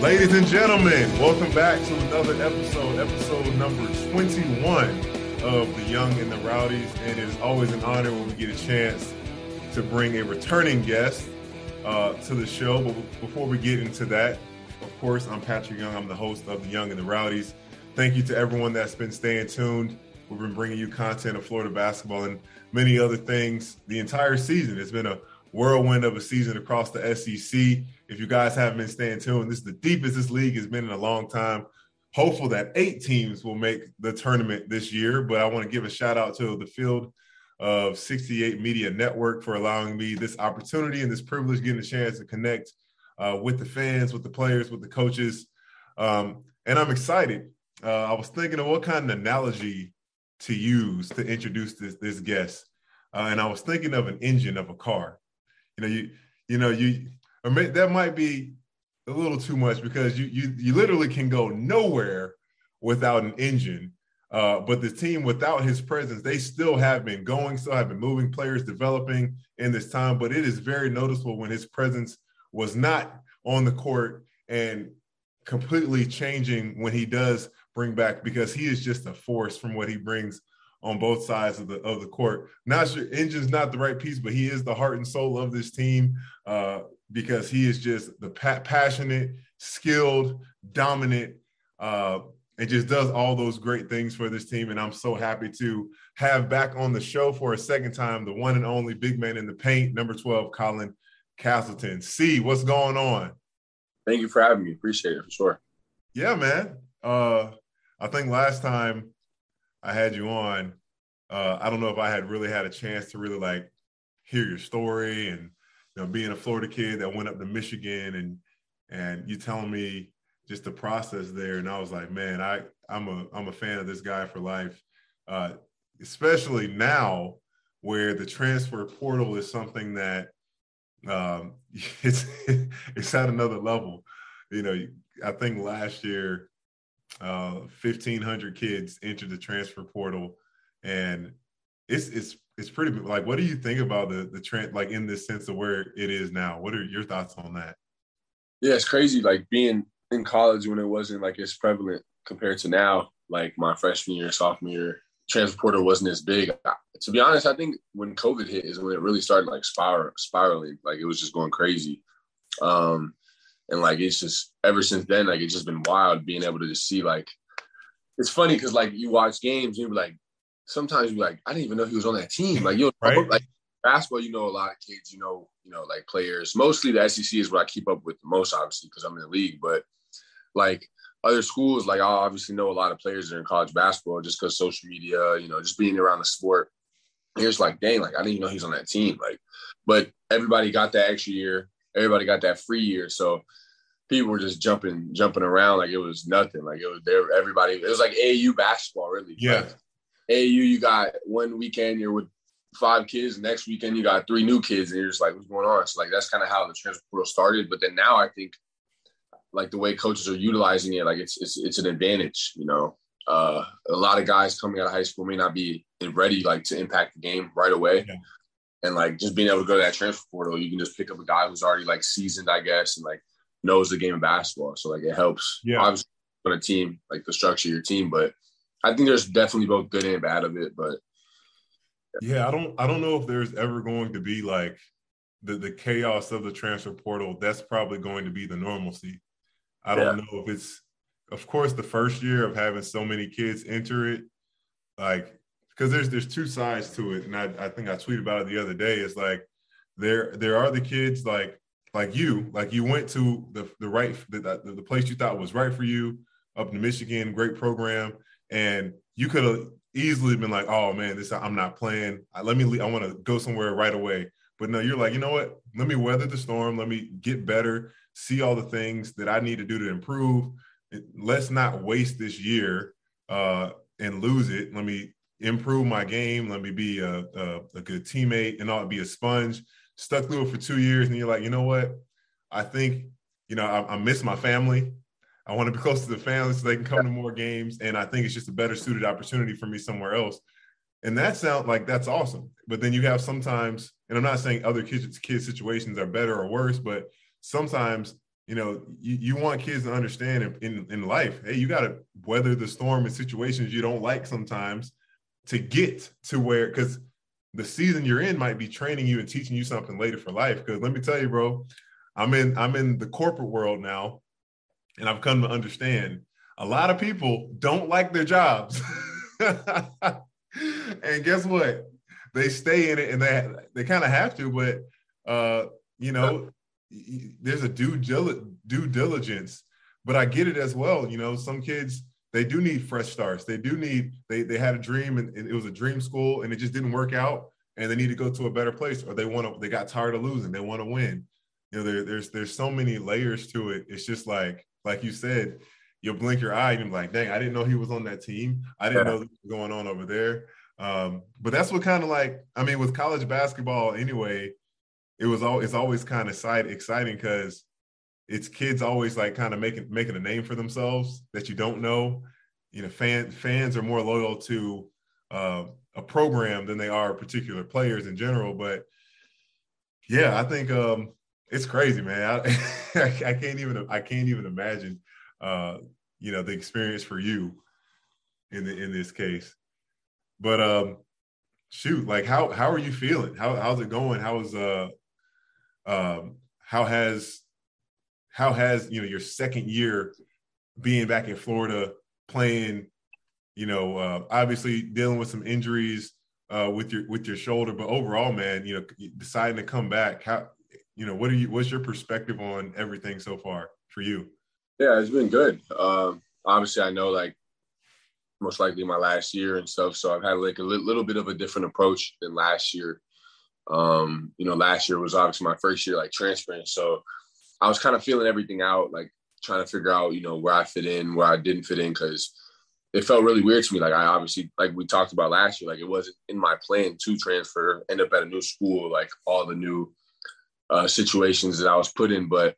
Ladies and gentlemen, welcome back to another episode, episode number 21 of The Young and the Rowdies. And it is always an honor when we get a chance to bring a returning guest uh, to the show. But before we get into that, of course, I'm Patric Young. I'm the host of The Young and the Rowdies. Thank you to everyone that's been staying tuned. We've been bringing you content of Florida basketball and many other things the entire season. It's been a whirlwind of a season across the SEC. If you guys haven't been staying tuned, this is the deepest this league has been in a long time. Hopeful that eight teams will make the tournament this year, but I want to give a shout out to the field of 68 Media Network for allowing me this opportunity and this privilege, getting a chance to connect uh, with the fans, with the players, with the coaches. Um, and I'm excited. Uh, I was thinking of what kind of analogy to use to introduce this this guest, uh, and I was thinking of an engine of a car. You know, you you know you or may, that might be a little too much because you you you literally can go nowhere without an engine. Uh, but the team, without his presence, they still have been going, still have been moving players, developing in this time. But it is very noticeable when his presence was not on the court and completely changing when he does bring back because he is just a force from what he brings on both sides of the of the court. Not sure engine's not the right piece, but he is the heart and soul of this team uh, because he is just the pa- passionate, skilled, dominant, uh, and just does all those great things for this team. And I'm so happy to have back on the show for a second time the one and only big man in the paint, number 12, Colin Castleton. C, what's going on? Thank you for having me. Appreciate it for sure. Yeah, man. Uh, I think last time I had you on, uh, I don't know if I had really had a chance to really like hear your story and know being a Florida kid that went up to Michigan and and you telling me just the process there, and I was like, man, I I'm a I'm a fan of this guy for life, uh, especially now where the transfer portal is something that um, it's it's at another level. You know, I think last year uh, 1,500 kids entered the transfer portal, and it's it's it's pretty like. What do you think about the the trend, like in this sense of where it is now? What are your thoughts on that? Yeah, it's crazy. Like being in college when it wasn't like as prevalent compared to now. Like my freshman year, sophomore year, transfer portal wasn't as big. To be honest, I think when COVID hit is when it really started like spiral, spiraling. Like it was just going crazy. Um, and like it's just ever since then, like it's just been wild being able to just see like it's funny because like you watch games, you're like sometimes you're like, I didn't even know he was on that team. Like you know, right? like basketball, you know a lot of kids, you know, you know, like players. Mostly the SEC is what I keep up with the most, obviously, because I'm in the league. But like other schools, like I obviously know a lot of players that are in college basketball just because social media, you know, just being around the sport. It's like, dang, like I didn't even know he was on that team. Like, but everybody got that extra year everybody got that free year. So people were just jumping, jumping around like it was nothing. Like it was there, everybody, it was like AAU basketball, really. Yeah. Like AAU, you got one weekend you're with five kids, next weekend you got three new kids, and you're just like, what's going on? So like that's kind of how the transfer portal started. But then now I think like the way coaches are utilizing it, like it's it's it's an advantage, you know. Uh, a lot of guys coming out of high school may not be ready like to impact the game right away. Yeah and like just being able to go to that transfer portal, you can just pick up a guy who's already like seasoned, I guess, and like knows the game of basketball. So like it helps. Yeah. Obviously on a team, like the structure of your team, but I think there's definitely both good and bad of it. But yeah. yeah, I don't I don't know if there's ever going to be like the the chaos of the transfer portal. That's probably going to be the normalcy. I don't yeah. know if it's of course the first year of having so many kids enter it, like because there's there's two sides to it, and I, I think I tweeted about it the other day. It's like there there are the kids like like you like you went to the the right the, the, the place you thought was right for you up in Michigan, great program, and you could have easily been like, oh man, this I'm not playing. Let me I want to go somewhere right away. But no, you're like, you know what? Let me weather the storm. Let me get better. See all the things that I need to do to improve. Let's not waste this year uh, and lose it. Let me improve my game. Let me be a, a, a good teammate and not be a sponge. Stuck through it for two years, and you're like, you know what? I think, you know, I, I miss my family. I want to be close to the family so they can come to more games. And I think it's just a better suited opportunity for me somewhere else. And that sounds like that's awesome. But then you have sometimes, and I'm not saying other kids, kids situations are better or worse, but sometimes you know, you, you want kids to understand in, in, in life, hey, you got to weather the storm in situations you don't like sometimes to get to where, because the season you're in might be training you and teaching you something later for life. Because let me tell you, bro, I'm in I'm in the corporate world now, and I've come to understand a lot of people don't like their jobs. and guess what? They stay in it and they they kind of have to, but uh, you know, there's a due due diligence. But I get it as well. You know, some kids they do need fresh starts. They do need they they had a dream and, and it was a dream school and it just didn't work out and they need to go to a better place or they want to they got tired of losing. They want to win. You know, there, there's there's so many layers to it. It's just like like you said, you'll blink your eye and you're like, dang, I didn't know he was on that team. I didn't yeah. know what was going on over there. Um, but that's what kind of like, I mean, with college basketball anyway, it was all it's always kind of side exciting because it's kids always like kind of making making a name for themselves that you don't know. You know, fan, fans are more loyal to uh, a program than they are particular players in general. But yeah, I think um, it's crazy, man. I, I can't even I can't even imagine uh, you know the experience for you in the, in this case. But um, shoot, like how how are you feeling? How how's it going? How's uh um how has how has you know your second year being back in Florida playing, you know, uh, obviously dealing with some injuries uh, with your with your shoulder, but overall, man, you know, deciding to come back, how you know, what are you? What's your perspective on everything so far for you? Yeah, it's been good. Um, obviously, I know like most likely my last year and stuff, so I've had like a li- little bit of a different approach than last year. Um, you know, last year was obviously my first year like transferring, so I was kind of feeling everything out, like trying to figure out, you know, where I fit in, where I didn't fit in, because it felt really weird to me. Like I obviously, like we talked about last year, like it wasn't in my plan to transfer, end up at a new school, like all the new uh, situations that I was put in. But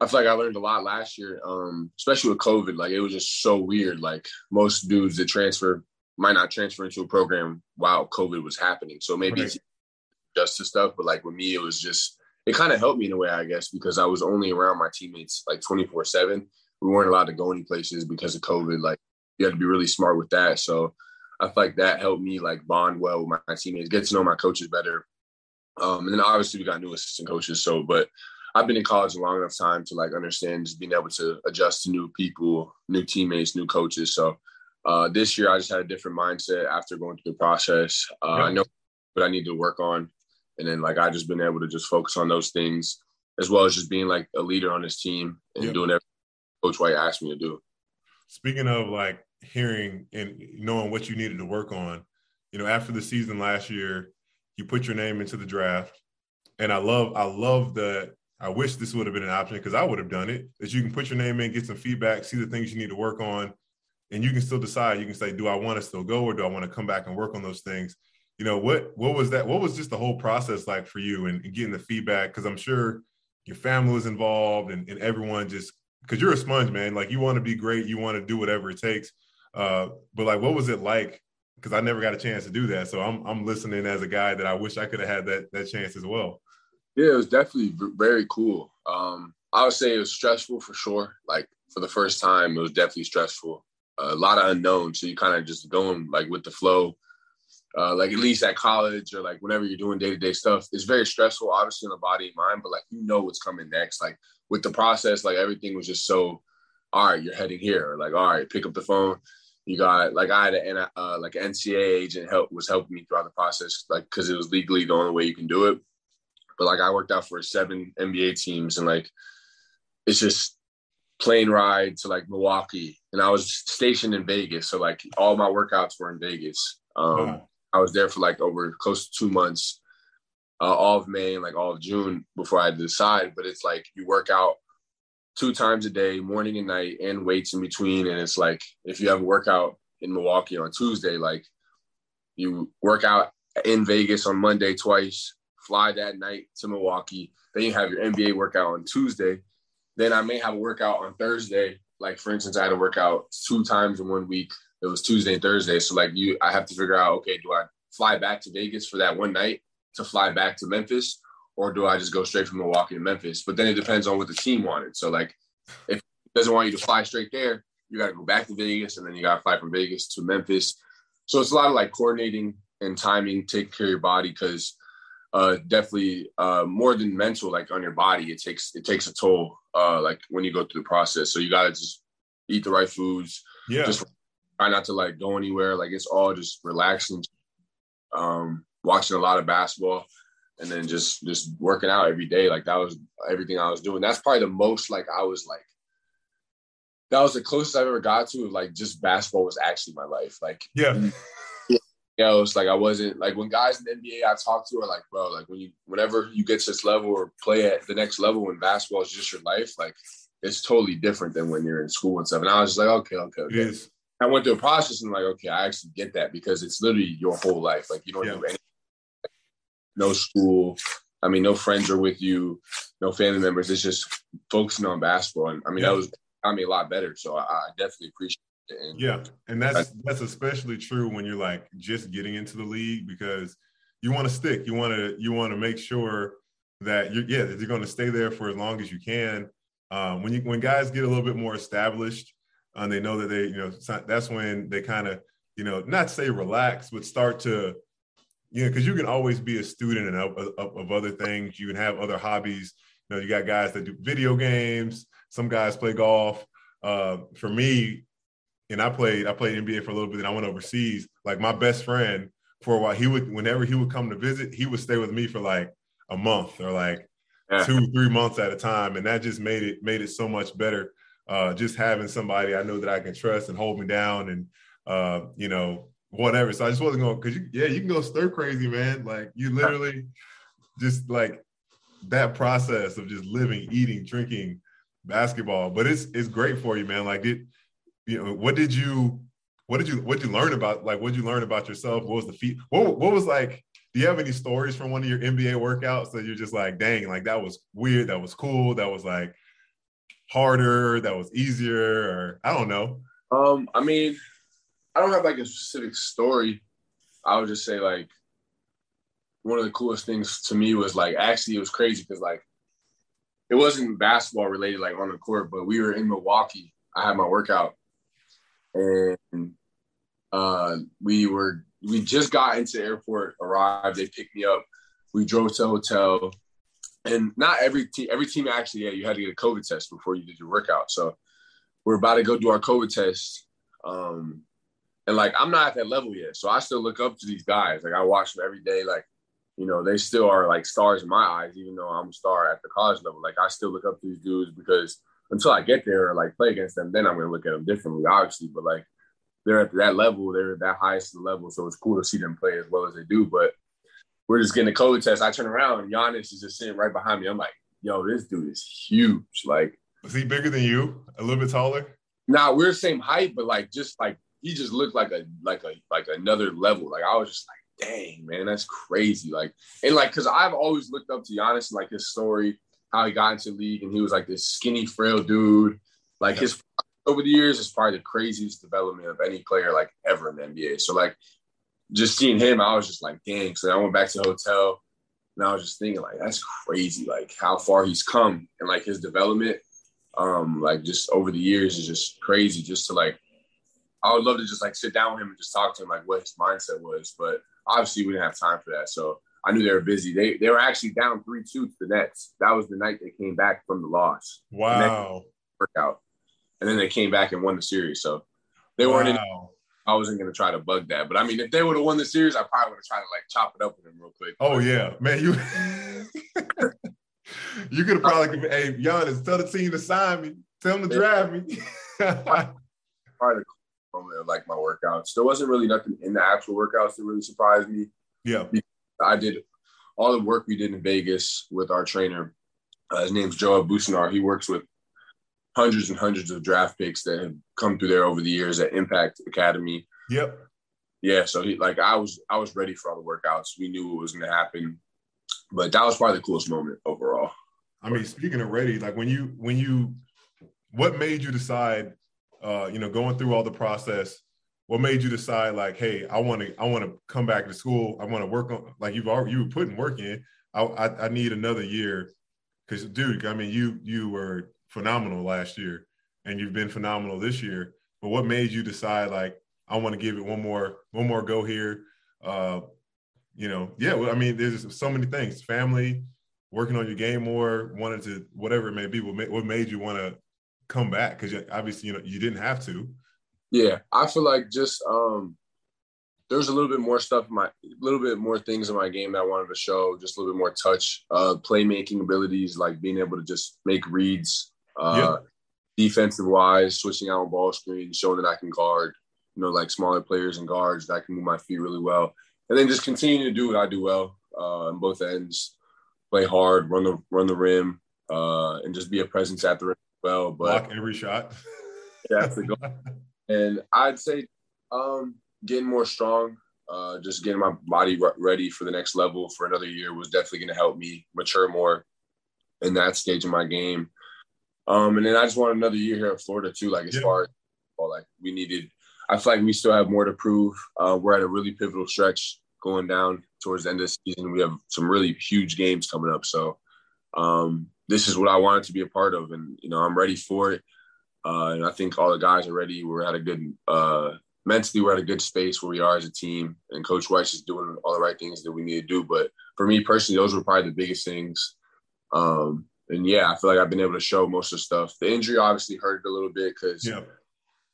I feel like I learned a lot last year, um, especially with COVID. Like it was just so weird. Like most dudes that transfer might not transfer into a program while COVID was happening. So maybe right. it's just to stuff, but like with me, it was just it kind of helped me in a way, I guess, because I was only around my teammates like 24 7. We weren't allowed to go any places because of COVID. Like, you had to be really smart with that. So I feel like that helped me like bond well with my teammates, get to know my coaches better. Um, and then obviously we got new assistant coaches. So, but I've been in college a long enough time to like understand just being able to adjust to new people, new teammates, new coaches. So uh, this year I just had a different mindset after going through the process. Uh, I know what I need to work on and then like I just been able to just focus on those things as well as just being like a leader on this team and yep. doing everything Coach White asked me to do. Speaking of like hearing and knowing what you needed to work on, you know, after the season last year, you put your name into the draft, and I love I love that. I wish this would have been an option because I would have done it. That you can put your name in, get some feedback, see the things you need to work on, and you can still decide. You can say, do I want to still go or do I want to come back and work on those things? you know what what was that what was just the whole process like for you and, and getting the feedback because i'm sure your family was involved and, and everyone just because you're a sponge man like you want to be great you want to do whatever it takes uh, but like what was it like because i never got a chance to do that so i'm, I'm listening as a guy that i wish i could have had that that chance as well yeah it was definitely very cool um, i would say it was stressful for sure like for the first time it was definitely stressful a lot of unknown, so you kind of just going like with the flow uh, like at least at college or like whenever you're doing day to day stuff, it's very stressful, obviously in the body and mind, but like you know what's coming next. Like with the process, like everything was just so, all right, you're heading here. Like, all right, pick up the phone. You got like I had an uh, like an NCAA agent help was helping me throughout the process, like because it was legally the only way you can do it. But like I worked out for seven NBA teams, and like it's just plane ride to like Milwaukee, and I was stationed in Vegas, so like all my workouts were in Vegas. Um, I was there for like over close to two months, uh, all of May and like all of June before I had to decide. But it's like you work out two times a day, morning and night, and weights in between. And it's like if you have a workout in Milwaukee on Tuesday, like you work out in Vegas on Monday twice, fly that night to Milwaukee. Then you have your NBA workout on Tuesday. Then I may have a workout on Thursday. Like for instance, I had a workout two times in one week it was Tuesday and Thursday. So like you, I have to figure out, okay, do I fly back to Vegas for that one night to fly back to Memphis, or do I just go straight from Milwaukee to Memphis? But then it depends on what the team wanted. So like, if it doesn't want you to fly straight there, you got to go back to Vegas, and then you got to fly from Vegas to Memphis. So it's a lot of like coordinating and timing, taking care of your body because uh, definitely uh, more than mental, like on your body, it takes it takes a toll. Uh, like when you go through the process, so you got to just eat the right foods. Yeah. Just try not to like go anywhere. Like it's all just relaxing. Um, watching a lot of basketball and then just just working out every day. Like that was everything I was doing. That's probably the most like I was like that was the closest I've ever got to like just basketball was actually my life. Like yeah. You know, it's like I wasn't like when guys in the NBA I talk to are like, bro, like when you whenever you get to this level or play at the next level when basketball is just your life, like it's totally different than when you're in school and stuff. And I was just like, okay, okay, okay. I went through a process and like, okay, I actually get that because it's literally your whole life. Like you don't yeah. do anything no school. I mean, no friends are with you, no family members. It's just focusing on basketball. And I mean, yeah. that was got me a lot better. So I, I definitely appreciate it. And yeah, and that's that's especially true when you're like just getting into the league because you want to stick. You want to you want to make sure that you're yeah that you're going to stay there for as long as you can. Um, when you when guys get a little bit more established and they know that they you know that's when they kind of you know not say relax but start to yeah, because you can always be a student of, of, of, other things. You can have other hobbies. You know, you got guys that do video games. Some guys play golf. Uh, for me, and I played I played NBA for a little bit, and I went overseas. Like my best friend for a while, he would whenever he would come to visit, he would stay with me for like a month or like yeah. two three months at a time, and that just made it made it so much better. Uh, just having somebody I know that I can trust and hold me down, and uh, you know whatever. So I just wasn't going because you, yeah, you can go stir crazy, man. Like you literally just like that process of just living, eating, drinking basketball. But it's it's great for you, man. Like it, you know, what did you what did you what did you learn about like what did you learn about yourself? What was the feat? What what was like? Do you have any stories from one of your NBA workouts that you're just like, dang, like that was weird, that was cool, that was like harder, that was easier, or I don't know. Um, I mean, I don't have like a specific story. I would just say like one of the coolest things to me was like actually it was crazy because like it wasn't basketball related like on the court, but we were in Milwaukee. I had my workout and uh, we were we just got into the airport, arrived, they picked me up. We drove to hotel. And not every team every team actually, yeah, you had to get a COVID test before you did your workout. So we're about to go do our COVID test. Um, and like I'm not at that level yet. So I still look up to these guys. Like I watch them every day. Like, you know, they still are like stars in my eyes, even though I'm a star at the college level. Like I still look up to these dudes because until I get there or like play against them, then I'm gonna look at them differently, obviously. But like they're at that level, they're at that highest level. So it's cool to see them play as well as they do. But we're just getting a COVID test. I turn around and Giannis is just sitting right behind me. I'm like, yo, this dude is huge. Like, is he bigger than you? A little bit taller? Nah, we're the same height, but like just like he just looked like a like a like another level. Like I was just like, dang man, that's crazy. Like and like because I've always looked up to Giannis and like his story, how he got into the league, and he was like this skinny, frail dude. Like his over the years is probably the craziest development of any player like ever in the NBA. So like just seeing him, I was just like, dang. So I went back to the hotel and I was just thinking like that's crazy, like how far he's come and like his development. Um, like just over the years is just crazy just to like I would love to just like sit down with him and just talk to him like what his mindset was. But obviously we didn't have time for that. So I knew they were busy. They they were actually down three two to the Nets. That was the night they came back from the loss. Wow. Workout. And then they came back and won the series. So they weren't in I wasn't gonna try to bug that. But I mean if they would have won the series, I probably would have tried to like chop it up with them real quick. Oh yeah. Man, you you could have uh, probably hey Giannis, tell the team to sign me. Tell them to draft me. part of like my workouts. There wasn't really nothing in the actual workouts that really surprised me. Yeah. I did all the work we did in Vegas with our trainer. Uh, his name's Joe Abunassar. He works with hundreds and hundreds of draft picks that have come through there over the years at Impact Academy. Yep. Yeah, so he like I was I was ready for all the workouts. We knew what was going to happen, but that was probably the coolest moment overall. I mean, speaking of ready, like when you when you, what made you decide uh, you know, going through all the process, what made you decide like, hey, I want to, I want to come back to school. I want to work on, like you've already, you were putting work in. I, I, I need another year because, dude, I mean, you you were phenomenal last year, and you've been phenomenal this year. But what made you decide like I want to give it one more one more go here? Uh, you know, yeah. Well, I mean, there's so many things: family, working on your game more, wanted to whatever it may be. What what made you want to come back? Because obviously, you know, you didn't have to. Yeah, I feel like just um there's a little bit more stuff in my a little bit more things in my game that I wanted to show, just a little bit more touch, uh playmaking abilities, like being able to just make reads, uh defensive wise, switching out on ball screens, showing that I can guard, you know, like smaller players and guards that I can move my feet really well. And then just continue to do what I do well uh on both ends. Play hard, run the run the rim, uh, and just be a presence at the rim well. But block every shot. that's the goal. And I'd say um getting more strong, uh, just getting my body ready for the next level for another year was definitely going to help me mature more in that stage of my game. Um, and then I just want another year here in Florida too. Like as yeah. far as well, like we needed, I feel like we still have more to prove. Uh, we're at a really pivotal stretch going down towards the end of the season. We have some really huge games coming up. So um, this is what I wanted to be a part of, and you know I'm ready for it. Uh, and I think all the guys are ready. We're at a good uh, mentally we're at a good space where we are as a team and coach White is doing all the right things that we need to do but for me personally those were probably the biggest things um, and yeah i feel like i've been able to show most of the stuff the injury obviously hurt a little bit because yeah.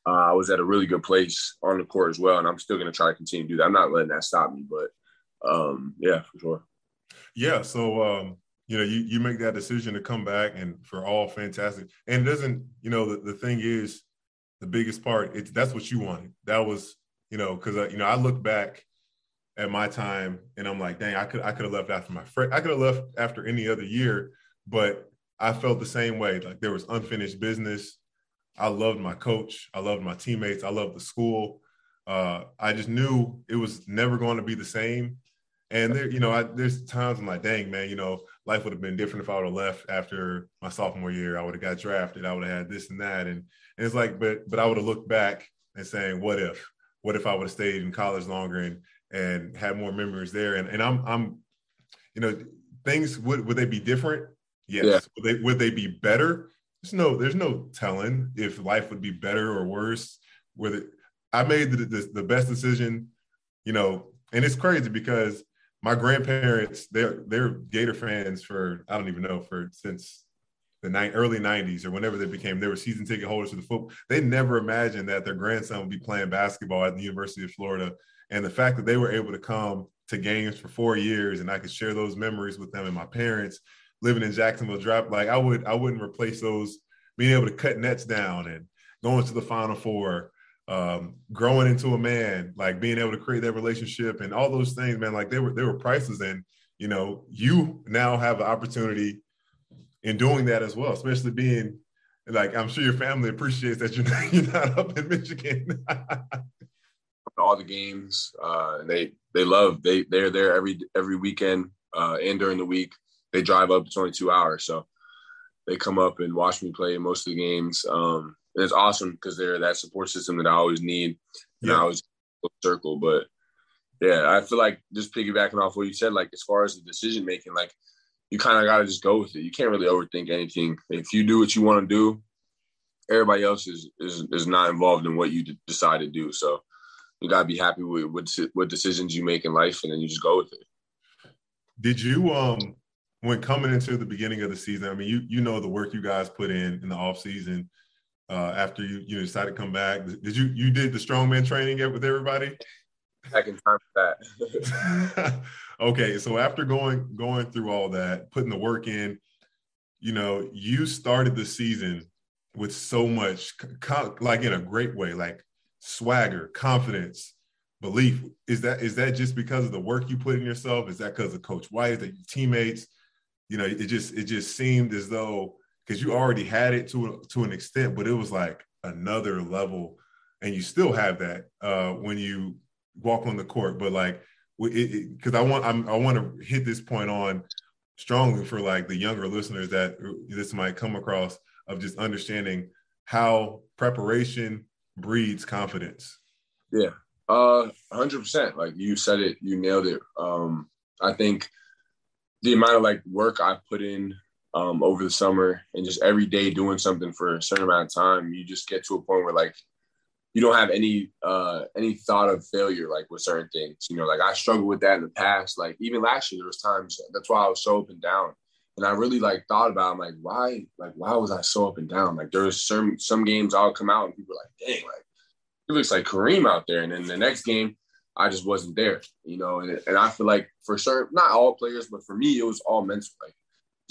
uh, i was at a really good place on the court as well and i'm still going to try to continue to do that i'm not letting that stop me but um, yeah for sure yeah so um, you know you, you make that decision to come back and for all fantastic and doesn't you know the, the thing is the biggest part. It's that's what you wanted. That was, you know, because you know I look back at my time and I'm like, dang, I could I could have left after my friend. I could have left after any other year, but I felt the same way. Like there was unfinished business. I loved my coach. I loved my teammates. I loved the school. Uh, I just knew it was never going to be the same. And there, you know, I, there's times I'm like, dang, man, you know, life would have been different if I would have left after my sophomore year. I would have got drafted. I would have had this and that. And, and it's like, but but I would have looked back and saying, what if? What if I would have stayed in college longer and and had more memories there? And and I'm I'm, you know, things would would they be different? Yes. Yeah. Would they would they be better? There's no there's no telling if life would be better or worse. Whether I made the, the, the best decision, you know, and it's crazy because my grandparents they're they're Gator fans for I don't even know for since the ni- early 90s or whenever they became they were season ticket holders for the football. They never imagined that their grandson would be playing basketball at the university of florida. And the fact that they were able to come to games for four years and i could share those memories with them and my parents living in jacksonville drop like i would i wouldn't replace those being able to cut nets down and going to the final four um, growing into a man, like being able to create that relationship and all those things, man, like they were they were prices. And you know, you now have the opportunity in doing that as well, especially being like I'm sure your family appreciates that you're not, you're not up in Michigan. all the games, uh, they they love they they're there every every weekend uh, and during the week. They drive up; it's only two hours, so they come up and watch me play most of the games. Um, it's awesome because they're that support system that I always need and yeah. I always circle. But yeah, I feel like just piggybacking off what you said, like as far as the decision making, like you kind of got to just go with it. You can't really overthink anything. If you do what you want to do, everybody else is is is not involved in what you d- decide to do. So you got to be happy with what what decisions you make in life, and then you just go with it. Did you um when coming into the beginning of the season? I mean, you you know the work you guys put in in the off season uh, after you you decided to come back? Did you you did the strongman training with everybody? Back in time for that. okay, so after going going through all that, putting the work in, you know, you started the season with so much, like in a great way, like swagger, confidence, belief. Is that is that just because of the work you put in yourself? Is that because of Coach White, that your teammates? You know, it just it just seemed as though because you already had it to to an extent, but it was like another level, and you still have that uh, when you walk on the court. But like, because I want I'm, I want to hit this point on strongly for like the younger listeners that this might come across of just understanding how preparation breeds confidence. Yeah, uh, hundred percent. Like you said it, you nailed it. Um, I think the amount of like work I put in um, over the summer and just every day doing something for a certain amount of time, you just get to a point where like you don't have any uh any thought of failure like with certain things. You know, like I struggled with that in the past. Like even last year, there was times that's why I was so up and down. And I really like thought about, I'm like, why, like, why was I so up and down? Like there was some some games I'll come out and people like, dang, like it looks like Kareem out there. And then the next game, I just wasn't there, you know. And, and I feel like for sure, not all players, but for me, it was all mental. Like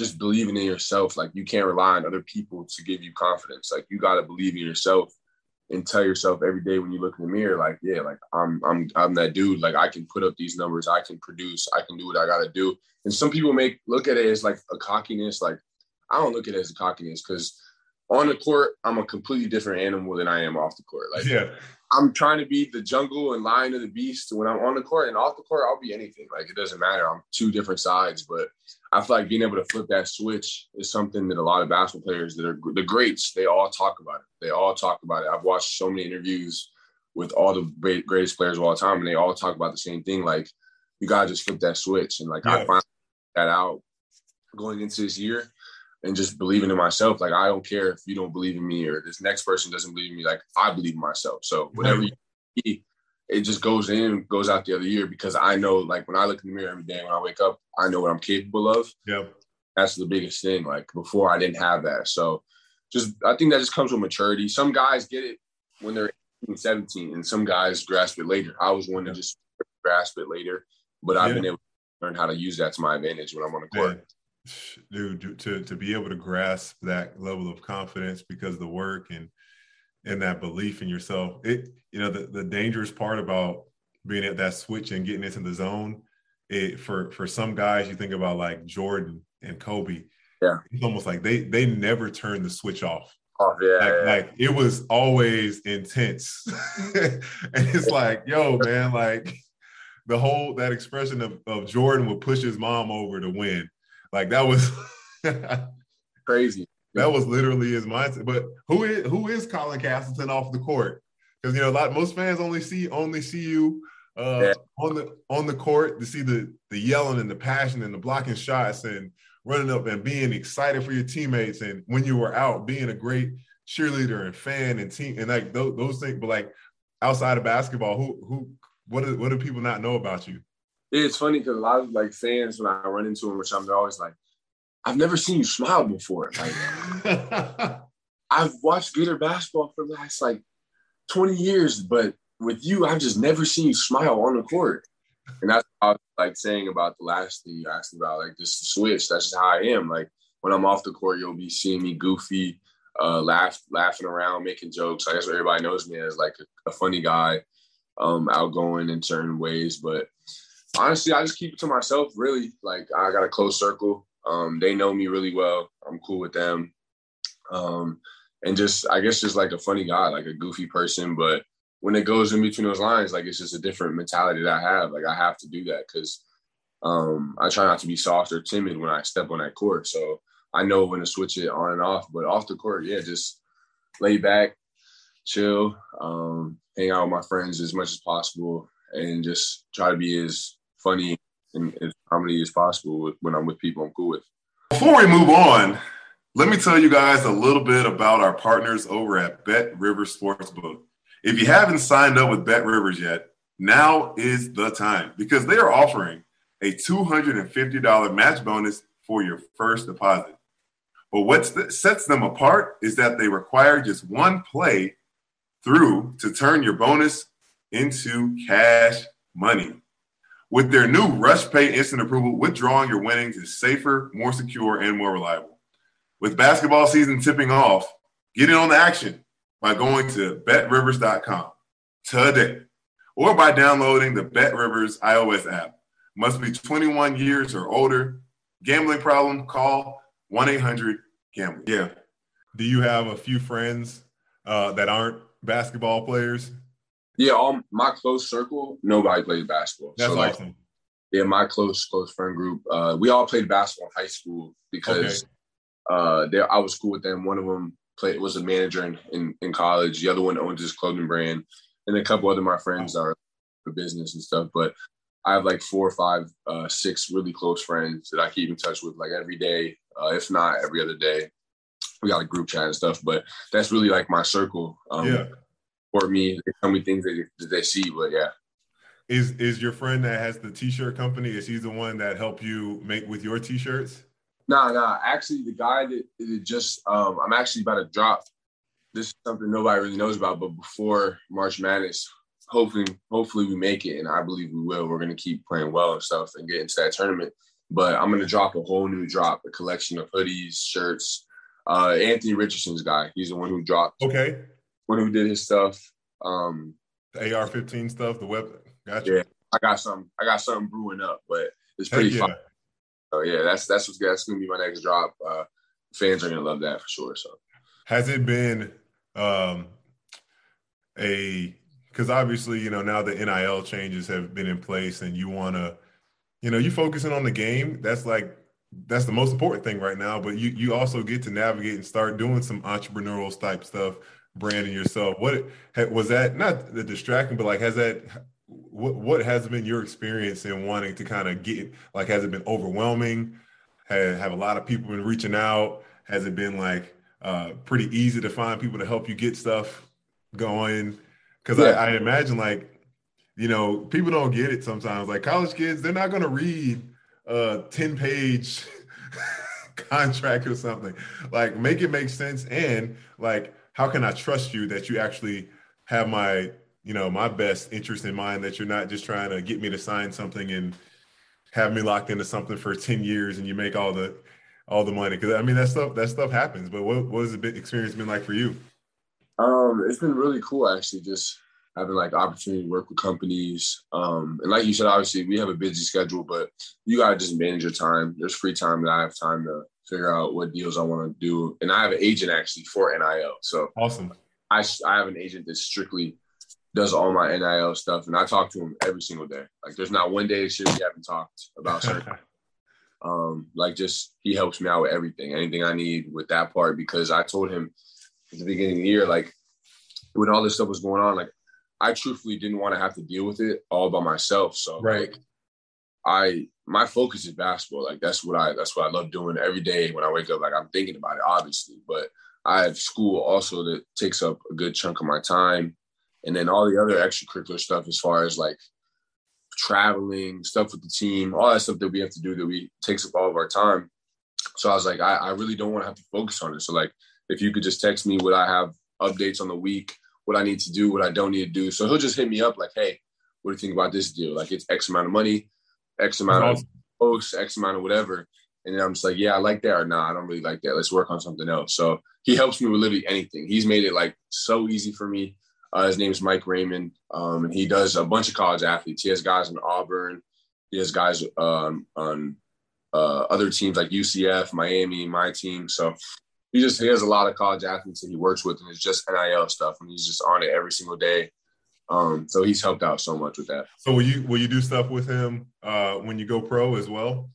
just believing in yourself. Like you can't rely on other people to give you confidence. Like you got to believe in yourself and tell yourself every day when you look in the mirror, like, yeah, like I'm I'm I'm that dude. Like I can put up these numbers, I can produce, I can do what I gotta do. And some people make look at it as like a cockiness. Like I don't look at it as a cockiness because on the court, I'm a completely different animal than I am off the court. Like yeah. I'm trying to be the jungle and lion of the beast when I'm on the court and off the court, I'll be anything. Like it doesn't matter. I'm two different sides, but I feel like being able to flip that switch is something that a lot of basketball players that are the greats, they all talk about it. They all talk about it. I've watched so many interviews with all the great, greatest players of all time, and they all talk about the same thing. Like you gotta just flip that switch, and like yeah. I find that out going into this year and just believing in myself. Like I don't care if you don't believe in me or this next person doesn't believe in me. Like I believe in myself. So whatever you it just goes in, goes out the other year because I know like when I look in the mirror every day when I wake up, I know what I'm capable of. Yep. That's the biggest thing. Like before I didn't have that. So just I think that just comes with maturity. Some guys get it when they're 18, 17, and some guys grasp it later. I was one to just grasp it later, but I've yeah. been able to learn how to use that to my advantage when I'm on the court. Yeah dude, to to be able to grasp that level of confidence because the work and and that belief in yourself. It you know the the dangerous part about being at that switch and getting into the zone. It for for some guys, you think about like Jordan and Kobe. Yeah, it's almost like they they never turned the switch off. Oh, yeah, like, yeah. like it was always intense, and it's like, yo, man, like the whole that expression of, of Jordan would push his mom over to win like that was crazy. That was literally his mindset. But who is who is Colin Castleton off the court? Because you know, a lot most fans only see only see you uh, yeah. on the on the court to see the the yelling and the passion and the blocking shots and running up and being excited for your teammates and when you were out being a great cheerleader and fan and team and like those, those things. But like outside of basketball, who who what do, what do people not know about you? it's funny because a lot of like fans when I run into them, which I'm they're always like, I've never seen you smile before. Like, I've watched Gator basketball for the last like 20 years, but with you, I've just never seen you smile on the court. And that's what I was like saying about the last thing you asked about, like just the switch. That's just how I am. Like when I'm off the court, you'll be seeing me goofy, uh, laugh, laughing around, making jokes. I guess everybody knows me as like a, a funny guy, um, outgoing in certain ways. But honestly, I just keep it to myself. Really, like I got a close circle. Um, they know me really well. I'm cool with them. Um, and just I guess just like a funny guy, like a goofy person. But when it goes in between those lines, like it's just a different mentality that I have. Like I have to do that because um, I try not to be soft or timid when I step on that court. So I know when to switch it on and off. But off the court, yeah, just lay back, chill, um, hang out with my friends as much as possible, and just try to be as funny and as comedy as possible when I'm with people I'm cool with. Before we move on, let me tell you guys a little bit about our partners over at BetRivers Sportsbook. If you haven't signed up with BetRivers yet, now is the time because they are offering a $250 match bonus for your first deposit. But what sets them apart is that they require just one play through to turn your bonus into cash money. With their new Rush Pay instant approval, withdrawing your winnings is safer, more secure, and more reliable. With basketball season tipping off, get in on the action by going to betrivers.com today or by downloading the BetRivers iOS app. Must be 21 years or older. Gambling problem? Call 1 800 Gambler. Yeah. Do you have a few friends uh, that aren't basketball players? Yeah, all my close circle, nobody played basketball. That's so like, awesome. Yeah, my close close friend group, uh, we all played basketball in high school because okay. uh, I was cool with them. One of them played was a manager in, in, in college. The other one owns his clothing brand, and a couple other my friends are for business and stuff. But I have like four or five, uh, six really close friends that I keep in touch with like every day, uh, if not every other day. We got a group chat and stuff, but that's really like my circle. Um, yeah. For me, they tell me things that, that they see, but yeah. Is is your friend that has the t-shirt company? Is he the one that helped you make with your t-shirts? Nah, nah. Actually, the guy that, that just um, I'm actually about to drop. This is something nobody really knows about, but before March Madness, hopefully, hopefully we make it, and I believe we will. We're gonna keep playing well and stuff and get into that tournament. But I'm gonna drop a whole new drop, a collection of hoodies, shirts. Uh, Anthony Richardson's guy. He's the one who dropped. Okay. One who did his stuff. Um, the AR-15 stuff, the weapon. Gotcha. Yeah, I got some. I got something brewing up, but it's pretty yeah. fun. So yeah, that's that's what's that's gonna be my next drop. Uh, fans are gonna love that for sure. So has it been um, a because obviously you know now the NIL changes have been in place and you want to you know you focusing on the game that's like that's the most important thing right now but you you also get to navigate and start doing some entrepreneurial type stuff branding yourself? What was that not the distracting but like has that what what has been your experience in wanting to kind of get like has it been overwhelming? Have, have a lot of people been reaching out? Has it been like uh, pretty easy to find people to help you get stuff going? Because yeah. I, I imagine like you know people don't get it sometimes. Like college kids they're not going to read a 10 page contract or something. Like make it make sense and like how can i trust you that you actually have my you know my best interest in mind that you're not just trying to get me to sign something and have me locked into something for 10 years and you make all the all the money? Because i mean that stuff that stuff happens but what, what has the experience been like for you? Um it's been really cool actually just having like opportunity to work with companies um and like you said obviously we have a busy schedule but you gotta just manage your time. There's free time that i have time to figure out what deals i want to do and i have an agent actually for nil so awesome i, I have an agent that strictly does all my NIL stuff, and I talk to him every single day. Like, there's not one day this year we haven't talked about certain. um, like, just he helps me out with everything, anything I need with that part. Because I told him at the beginning of the year, like, when all this stuff was going on, like, I truthfully didn't want to have to deal with it all by myself. So, right. Like, I my focus is basketball. Like that's what I that's what I love doing every day when I wake up. Like I'm thinking about it, obviously, but I have school also that takes up a good chunk of my time and then all the other extracurricular stuff as far as like traveling, stuff with the team, all that stuff that we have to do that we takes up all of our time. So I was like, I, I really don't want to have to focus on it. So like, if you could just text me what I have updates on the week, what I need to do, what I don't need to do. So he'll just hit me up like, hey, what do you think about this deal? Like it's X amount of money, X amount awesome. of posts, X amount of whatever. And then I'm just like, yeah, I like that or nah, I don't really like that. Let's work on something else. So he helps me with literally anything. He's made it like so easy for me. Uh, his name is Mike Raymond, um, and he does a bunch of college athletes. He has guys in Auburn. He has guys um, on uh, other teams like UCF, Miami, my team. So he just he has a lot of college athletes that he works with, and it's just NIL stuff, and he's just on it every single day. Um, so he's helped out so much with that. So will you will you do stuff with him uh, when you go pro as well?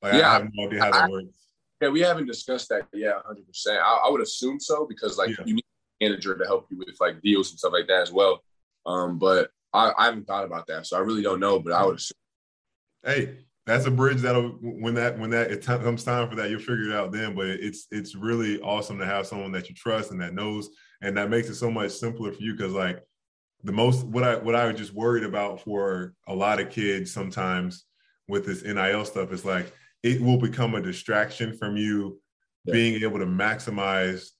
Like, yeah, I have no idea how that I, works. Yeah, we haven't discussed that yet, hundred percent. I, I, would assume so because like yeah. you need a manager to help you with like deals and stuff like that as well. Um, but I, I haven't thought about that, so I really don't know. But I would assume. Hey, that's a bridge that'll when that when that it t- comes time for that, you'll figure it out then. But it's it's really awesome to have someone that you trust and that knows, and that makes it so much simpler for you because like the most what I what I was just worried about for a lot of kids sometimes with this NIL stuff is like it will become a distraction from you yeah. being able to maximize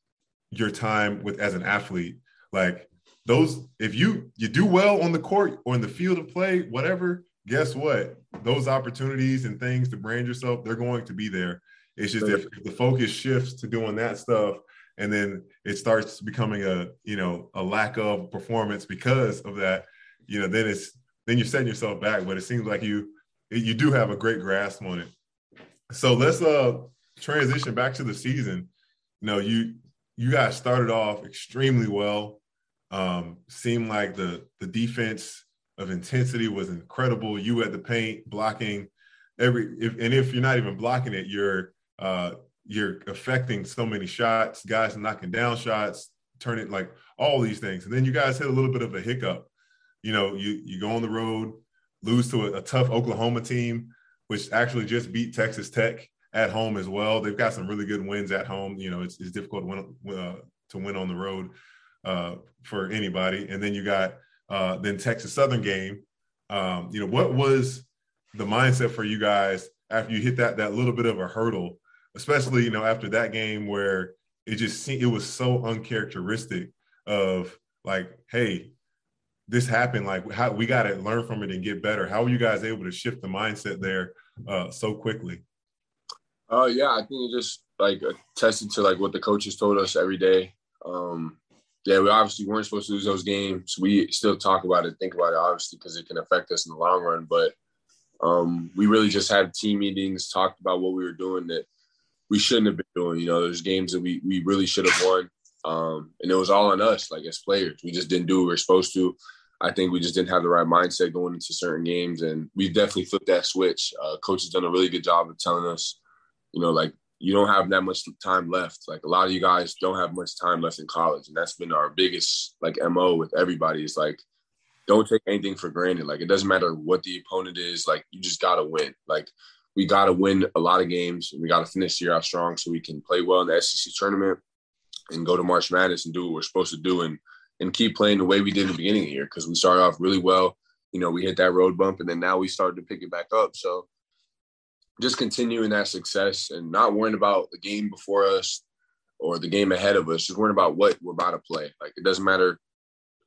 your time with as an athlete. Like those, if you you do well on the court or in the field of play, whatever, guess what? Those opportunities and things to brand yourself, they're going to be there. It's just if, if the focus shifts to doing that stuff, and then it starts becoming a you know a lack of performance because of that, you know, then it's then you're setting yourself back. But it seems like you you do have a great grasp on it. So let's uh transition back to the season. You know, you you guys started off extremely well. Um, seemed like the the defense of intensity was incredible. You at the paint blocking every if, and if you're not even blocking it, you're uh, you're affecting so many shots. Guys knocking down shots, turning like all these things, and then you guys hit a little bit of a hiccup. You know, you you go on the road. lose to a, a, tough Oklahoma team, which actually just beat Texas Tech at home as well. They've got some really good wins at home. You know, it's, it's difficult to win, uh, to win on the road uh, for anybody. And then you got uh, then Texas Southern game. Um, you know, what was the mindset for you guys after you hit that that little bit of a hurdle, especially you know after that game where it just seemed it was so uncharacteristic of like, hey, this happened. Like, how we got to learn from it and get better. How were you guys able to shift the mindset there uh, so quickly? Oh uh, yeah, I think it just like attested to like what the coaches told us every day. Um, yeah, we obviously weren't supposed to lose those games. We still talk about it, think about it, obviously, because it can affect us in the long run. But um, we really just had team meetings, talked about what we were doing that we shouldn't have been doing. You know, there's games that we we really should have won, um, and it was all on us, like as players. We just didn't do what we were supposed to. I think we just didn't have the right mindset going into certain games, and we definitely flipped that switch. Uh, coach has done a really good job of telling us, you know, like you don't have that much time left. Like a lot of you guys don't have much time left in college, and that's been our biggest like mo with everybody. Is like don't take anything for granted. Like it doesn't matter what the opponent is. Like you just gotta win. Like we gotta win a lot of games, and we gotta finish the year out strong so we can play well in the SEC tournament and go to March Madness and do what we're supposed to do and and keep playing the way we did in the beginning of the year because we started off really well. You know, we hit that road bump, and then now we started to pick it back up. So just continuing that success and not worrying about the game before us or the game ahead of us, just worrying about what we're about to play. Like it doesn't matter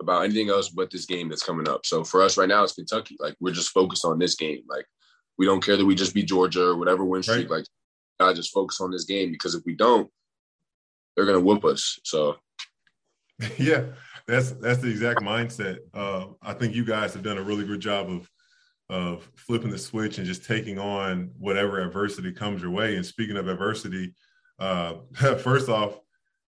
about anything else but this game that's coming up. So for us right now, it's Kentucky. Like we're just focused on this game. Like we don't care that we just beat Georgia or whatever win streak. Right. Like I just focus on this game because if we don't, they're gonna whoop us. So yeah, that's that's the exact mindset. Uh, I think you guys have done a really good job of of flipping the switch and just taking on whatever adversity comes your way. And speaking of adversity, uh, first off,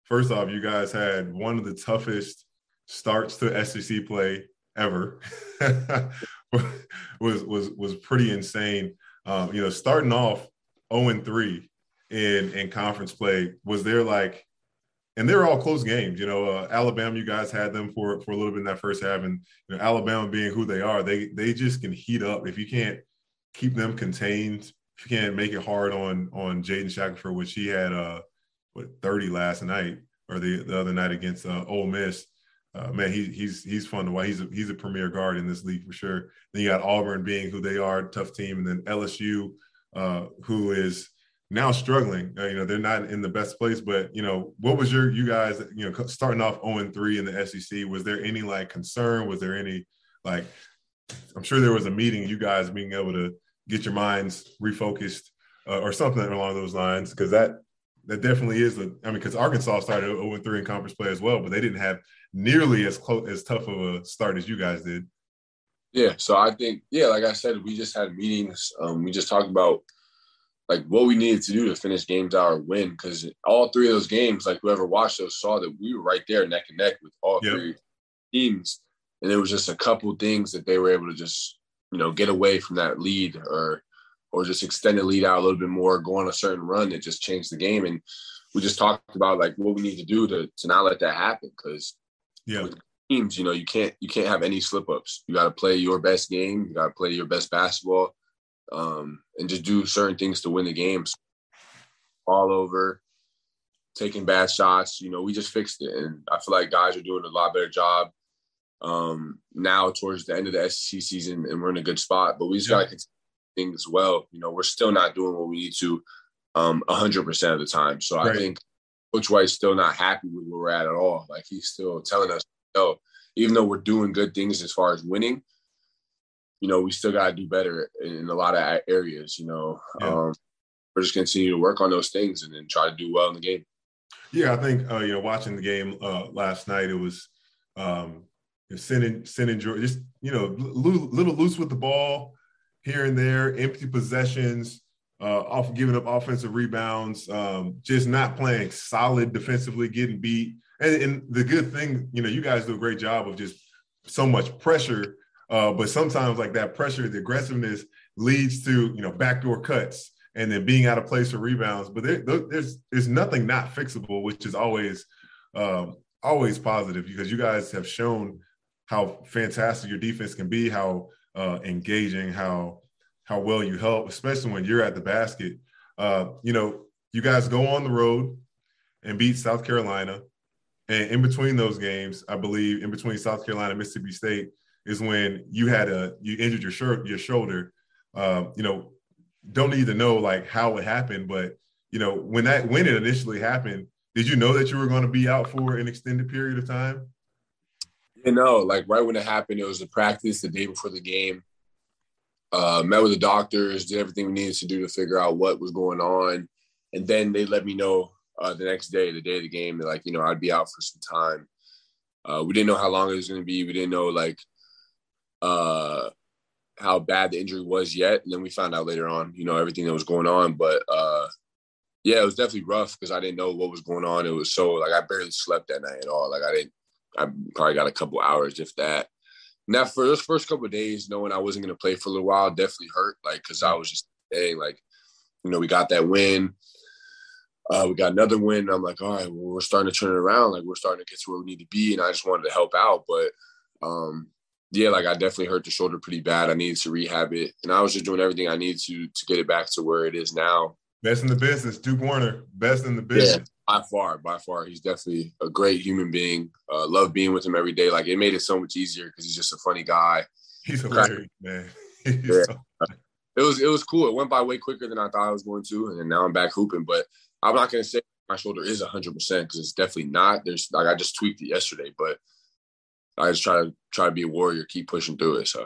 first off, you guys had one of the toughest starts to SEC play ever. was was was pretty insane. Um, you know, starting off 0 and 3 in in conference play, was there like and they're all close games. You know, uh, Alabama, you guys had them for for a little bit in that first half, and you know, Alabama being who they are, they they just can heat up if you can't keep them contained. If you can't make it hard on on Jaden Shackelford, which he had uh what 30 last night or the, the other night against uh, Ole Miss. Uh, man, he, he's he's fun to watch. He's a, he's a premier guard in this league for sure. Then you got Auburn being who they are, tough team, and then LSU, uh, who is now struggling. Uh, you know, they're not in the best place, but you know, what was your you guys, you know, starting off 0 3 in the SEC? Was there any like concern? Was there any like I'm sure there was a meeting, you guys being able to get your minds refocused uh, or something along those lines, because that that definitely is the. I mean, because Arkansas started 0 3 in conference play as well, but they didn't have nearly as close as tough of a start as you guys did. Yeah, so I think yeah, like I said, we just had meetings. Um, we just talked about like what we needed to do to finish games out or win. Because all three of those games, like whoever watched those saw that we were right there neck and neck with all yep. three teams. And it was just a couple things that they were able to just, you know, get away from that lead or or just extend the lead out a little bit more, go on a certain run that just changed the game. And we just talked about like what we need to do to to not let that happen. Cause yeah. teams, you know, you can't you can't have any slip ups. You gotta play your best game, you gotta play your best basketball um, and just do certain things to win the games. All over, taking bad shots. You know, we just fixed it, and I feel like guys are doing a lot better job um, now towards the end of the SEC season, and we're in a good spot. But we just yeah. got to continue things well. You know, we're still not doing what we need to um, 100% of the time. So right. I think Coach White's still not happy with where we're at at all. Like he's still telling us, "Yo, even though we're doing good things as far as winning, you know, we still got to do better in a lot of areas. You know, yeah. um, we're just continue to work on those things and then try to do well in the game. Yeah, I think uh, you know, watching the game uh, last night, it was um, sending sending just you know lo- little loose with the ball here and there, empty possessions, uh, off giving up offensive rebounds, um, just not playing solid defensively, getting beat. And, and the good thing, you know, you guys do a great job of just so much pressure uh, but sometimes like that pressure, the aggressiveness leads to, you know, backdoor cuts and then being out of place for rebounds. But there, there's there's nothing not fixable, which is always um, always positive because you guys have shown how fantastic your defense can be, how uh, engaging how how well you help, especially when you're at the basket. Uh, you know, you guys go on the road and beat South Carolina, and in between those games, I believe in between South Carolina Mississippi State is when you had a you injured your shirt your shoulder. Uh, you know, don't need to know like how it happened, but you know when that when it initially happened, did you know that you were going to be out for an extended period of time? You know, like right when it happened, it was a practice the day before the game. Uh, met with the doctors, did everything we needed to do to figure out what was going on, and then they let me know uh, the next day, the day of the game, that like you know I'd be out for some time. Uh, we didn't know how long it was going to be. We didn't know like uh, how bad the injury was yet, and then we found out later on, you know, everything that was going on. But uh, yeah, it was definitely rough because I didn't know what was going on. It was so like I barely slept that night at all. Like I didn't. I probably got a couple hours, if that. Now for those first couple days, knowing I wasn't going to play for a little while, definitely hurt. Like because I was just saying, like, you know, we got that win. Uh, we got another win. I'm like, all right, well, we're starting to turn it around. Like we're starting to get to where we need to be, and I just wanted to help out. But um, yeah, like I definitely hurt the shoulder pretty bad. I needed to rehab it, and I was just doing everything I needed to to get it back to where it is now. Best in the business, Duke Werner. Best in the business. Yeah, by far, by far. He's definitely a great human being. Uh, love being with him every day. Like it made it so much easier because he's just a funny guy. He's hilarious, man. He's yeah. so it was it was cool. It went by way quicker than I thought I was going to, and now I'm back hooping. But I'm not gonna say my shoulder is 100 percent because it's definitely not. There's like I just tweaked it yesterday, but I just try to try to be a warrior, keep pushing through it. So,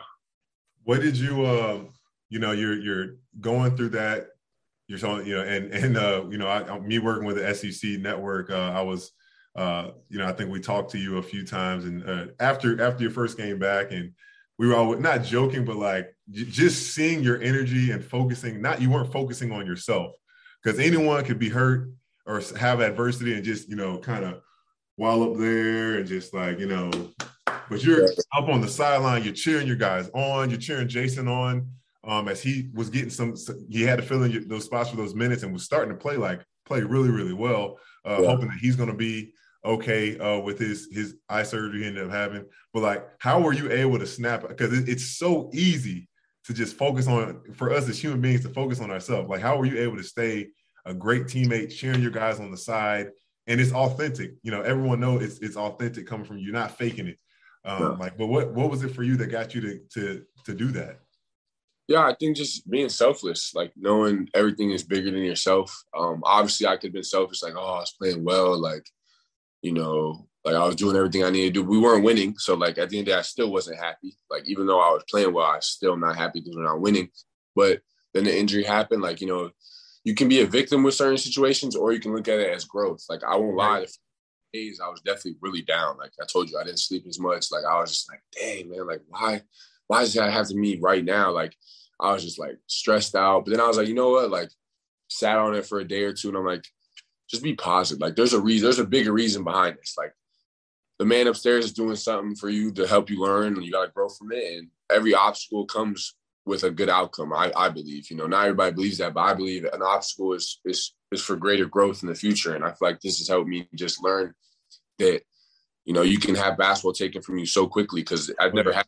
what did you um, you know, you're you're going through that you're showing, you know, and and uh, you know, I, me working with the SEC network, uh, I was, uh, you know, I think we talked to you a few times, and uh, after after your first game back, and we were all not joking, but like j- just seeing your energy and focusing. Not you weren't focusing on yourself because anyone could be hurt or have adversity and just you know kind of while up there and just like you know but you're up on the sideline you're cheering your guys on you're cheering jason on um, as he was getting some, he had to fill in those spots for those minutes and was starting to play like play really, really well. Uh, yeah. Hoping that he's going to be okay uh, with his his eye surgery he ended up having. But like, how were you able to snap? Because it, it's so easy to just focus on for us as human beings to focus on ourselves. Like, how were you able to stay a great teammate, cheering your guys on the side, and it's authentic. You know, everyone knows it's it's authentic coming from you, not faking it. Um, yeah. Like, but what what was it for you that got you to to to do that? Yeah, I think just being selfless, like knowing everything is bigger than yourself. Um, obviously, I could have been selfish, like, oh, I was playing well, like, you know, like I was doing everything I needed to do. We weren't winning, so like at the end of the day, I still wasn't happy. Like even though I was playing well, I was still not happy because we're not winning. But then the injury happened. Like you know, you can be a victim with certain situations, or you can look at it as growth. Like I won't lie, the days I was definitely really down. Like I told you, I didn't sleep as much. Like I was just like, dang man, like why, why does that have to me right now? Like I was just like stressed out. But then I was like, you know what? Like, sat on it for a day or two, and I'm like, just be positive. Like, there's a reason. There's a bigger reason behind this. Like, the man upstairs is doing something for you to help you learn, and you got to grow from it. And every obstacle comes with a good outcome. I, I believe. You know, not everybody believes that, but I believe an obstacle is is is for greater growth in the future. And I feel like this has helped me just learn that you know you can have basketball taken from you so quickly because I've never had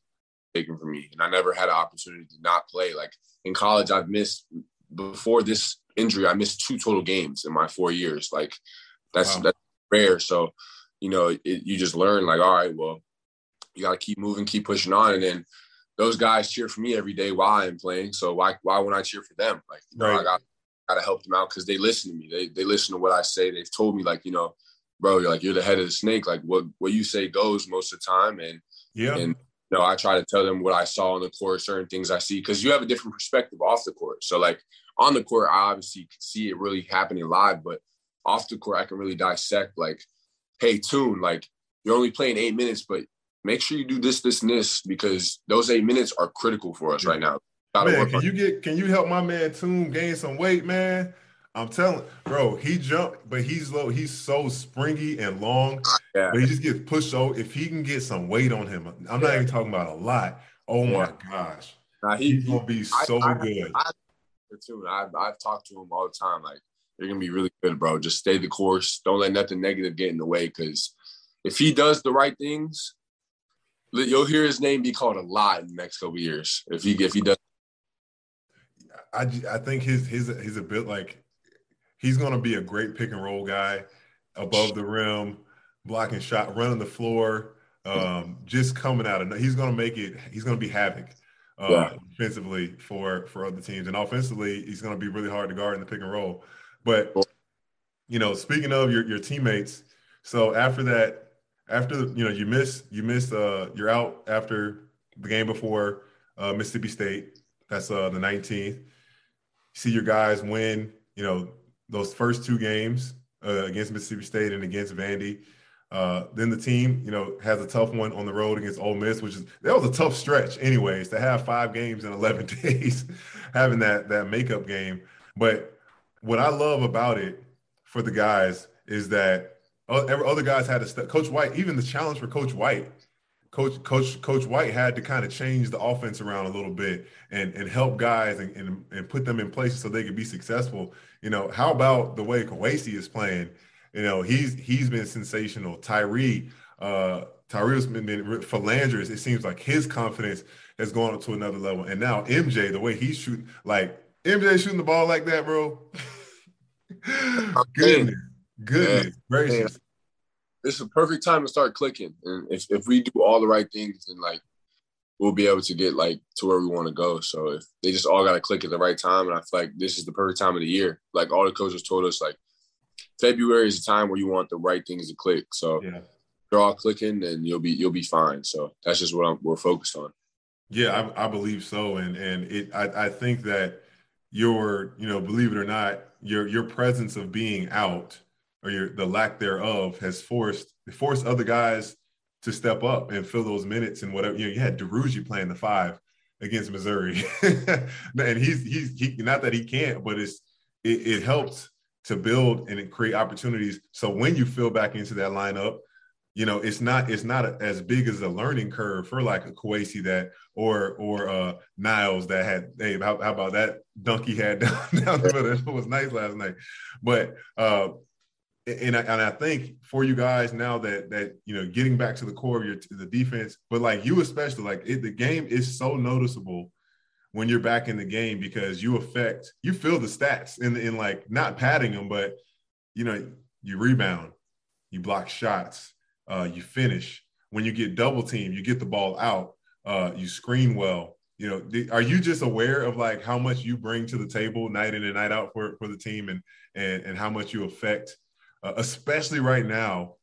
taken from me, and I never had an opportunity to not play. Like in college, I've missed before this injury. I missed two total games in my four years. Like that's wow. that's rare. So you know, it, you just learn like, all right, well, you got to keep moving, keep pushing on, and then those guys cheer for me every day while I'm playing. So why why wouldn't I cheer for them? Like you know, right. I got got to help them out because they listen to me. They they listen to what I say. They've told me like you know, bro, you're like you're the head of the snake. Like what what you say goes most of the time, and yeah, and know, I try to tell them what I saw on the court, certain things I see, because you have a different perspective off the court. So like on the court, I obviously see it really happening live, but off the court, I can really dissect like, hey, Tune, like you're only playing eight minutes, but make sure you do this, this, and this because those eight minutes are critical for us right now. Man, can you get can you help my man Tune gain some weight, man? I'm telling, bro, he jumped, but he's low. He's so springy and long, yeah. but he just gets pushed. So if he can get some weight on him, I'm not even talking about a lot. Oh yeah. my gosh, now he, he's gonna be so I, good. I, I, I've, talked to him all the time. Like you're gonna be really good, bro. Just stay the course. Don't let nothing negative get in the way. Because if he does the right things, you'll hear his name be called a lot in the next couple years if he if he does. I I think his his his a bit like he's going to be a great pick and roll guy, above the rim, blocking shot, running the floor, um, just coming out of. He's going to make it. He's going to be havoc. Uh, yeah. defensively for for other teams, and offensively, he's going to be really hard to guard in the pick and roll. But you know, speaking of your your teammates, so after that, after you know you miss you miss uh you're out after the game before uh, Mississippi State. That's uh the 19th. See your guys win. You know those first two games uh, against Mississippi State and against Vandy. Uh, then the team, you know, has a tough one on the road against Ole Miss, which is that was a tough stretch, anyways, to have five games in 11 days, having that that makeup game. But what I love about it for the guys is that other guys had to step. Coach White, even the challenge for Coach White, Coach Coach Coach White had to kind of change the offense around a little bit and and help guys and, and, and put them in places so they could be successful. You know, how about the way Kowacie is playing? You know, he's he's been sensational. Tyree, uh, Tyree's been, been. It seems like his confidence has gone up to another level. And now MJ, the way he's shooting, like MJ shooting the ball like that, bro. goodness, goodness yeah. gracious. It's a perfect time to start clicking. And if, if we do all the right things, and like we'll be able to get like to where we want to go. So if they just all got to click at the right time, and I feel like this is the perfect time of the year. Like all the coaches told us, like February is a time where you want the right things to click. So yeah. they're all clicking, and you'll be you'll be fine. So that's just what I'm, we're focused on. Yeah, I, I believe so, and and it I, I think that your you know believe it or not your your presence of being out or your the lack thereof has forced forced other guys to step up and fill those minutes and whatever. You know, you had Duruji playing the five against Missouri, and he's he's he, not that he can't, but it's it, it helps to build and create opportunities. So when you fill back into that lineup, you know it's not it's not as big as a learning curve for like a Kowacie that or or uh Niles that had hey how, how about that dunk he had down, down the middle it was nice last night but uh and I, and I think for you guys now that that you know getting back to the core of your the defense, but like you especially, like it, the game is so noticeable when you're back in the game because you affect you feel the stats in in like not padding them, but you know you rebound, you block shots, uh, you finish. When you get double team, you get the ball out, uh, you screen well. You know, are you just aware of like how much you bring to the table night in and night out for for the team, and and and how much you affect uh, especially right now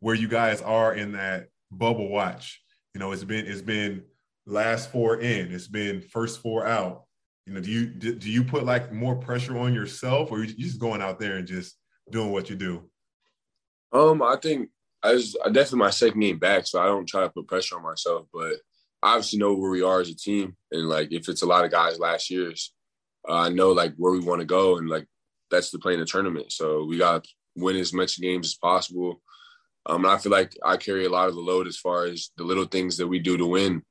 where you guys are in that bubble watch. You know, it's been it's been last four in, it's been first four out. You know, do you do, do you put like more pressure on yourself, or you just going out there and just doing what you do? Um, I think I, was, definitely my second game back, so I don't try to put pressure on myself, but I obviously know where we are as a team, and like if it's a lot of guys last year's, uh, I know like where we want to go, and like that's the play in the tournament. So we got win as much games as possible. Um, I feel like I carry a lot of the load as far as the little things that we do to win.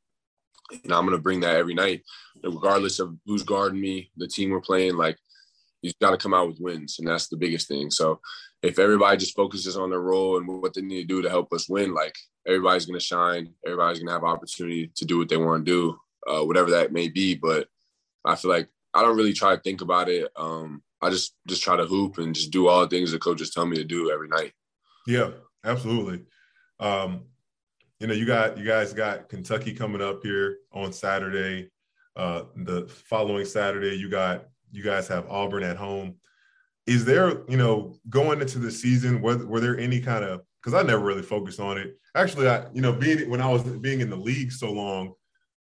And I'm going to bring that every night, regardless of who's guarding me, the team we're playing. Like, you've got to come out with wins, and that's the biggest thing. So, if everybody just focuses on their role and what they need to do to help us win, like everybody's going to shine. Everybody's going to have opportunity to do what they want to do, uh, whatever that may be. But I feel like I don't really try to think about it. Um, I just just try to hoop and just do all the things the coaches tell me to do every night. Yeah, absolutely. Um, you know, you got you guys got Kentucky coming up here on Saturday. Uh, the following Saturday, you got you guys have Auburn at home. Is there, you know, going into the season, were, were there any kind of because I never really focused on it. Actually, I, you know, being when I was being in the league so long,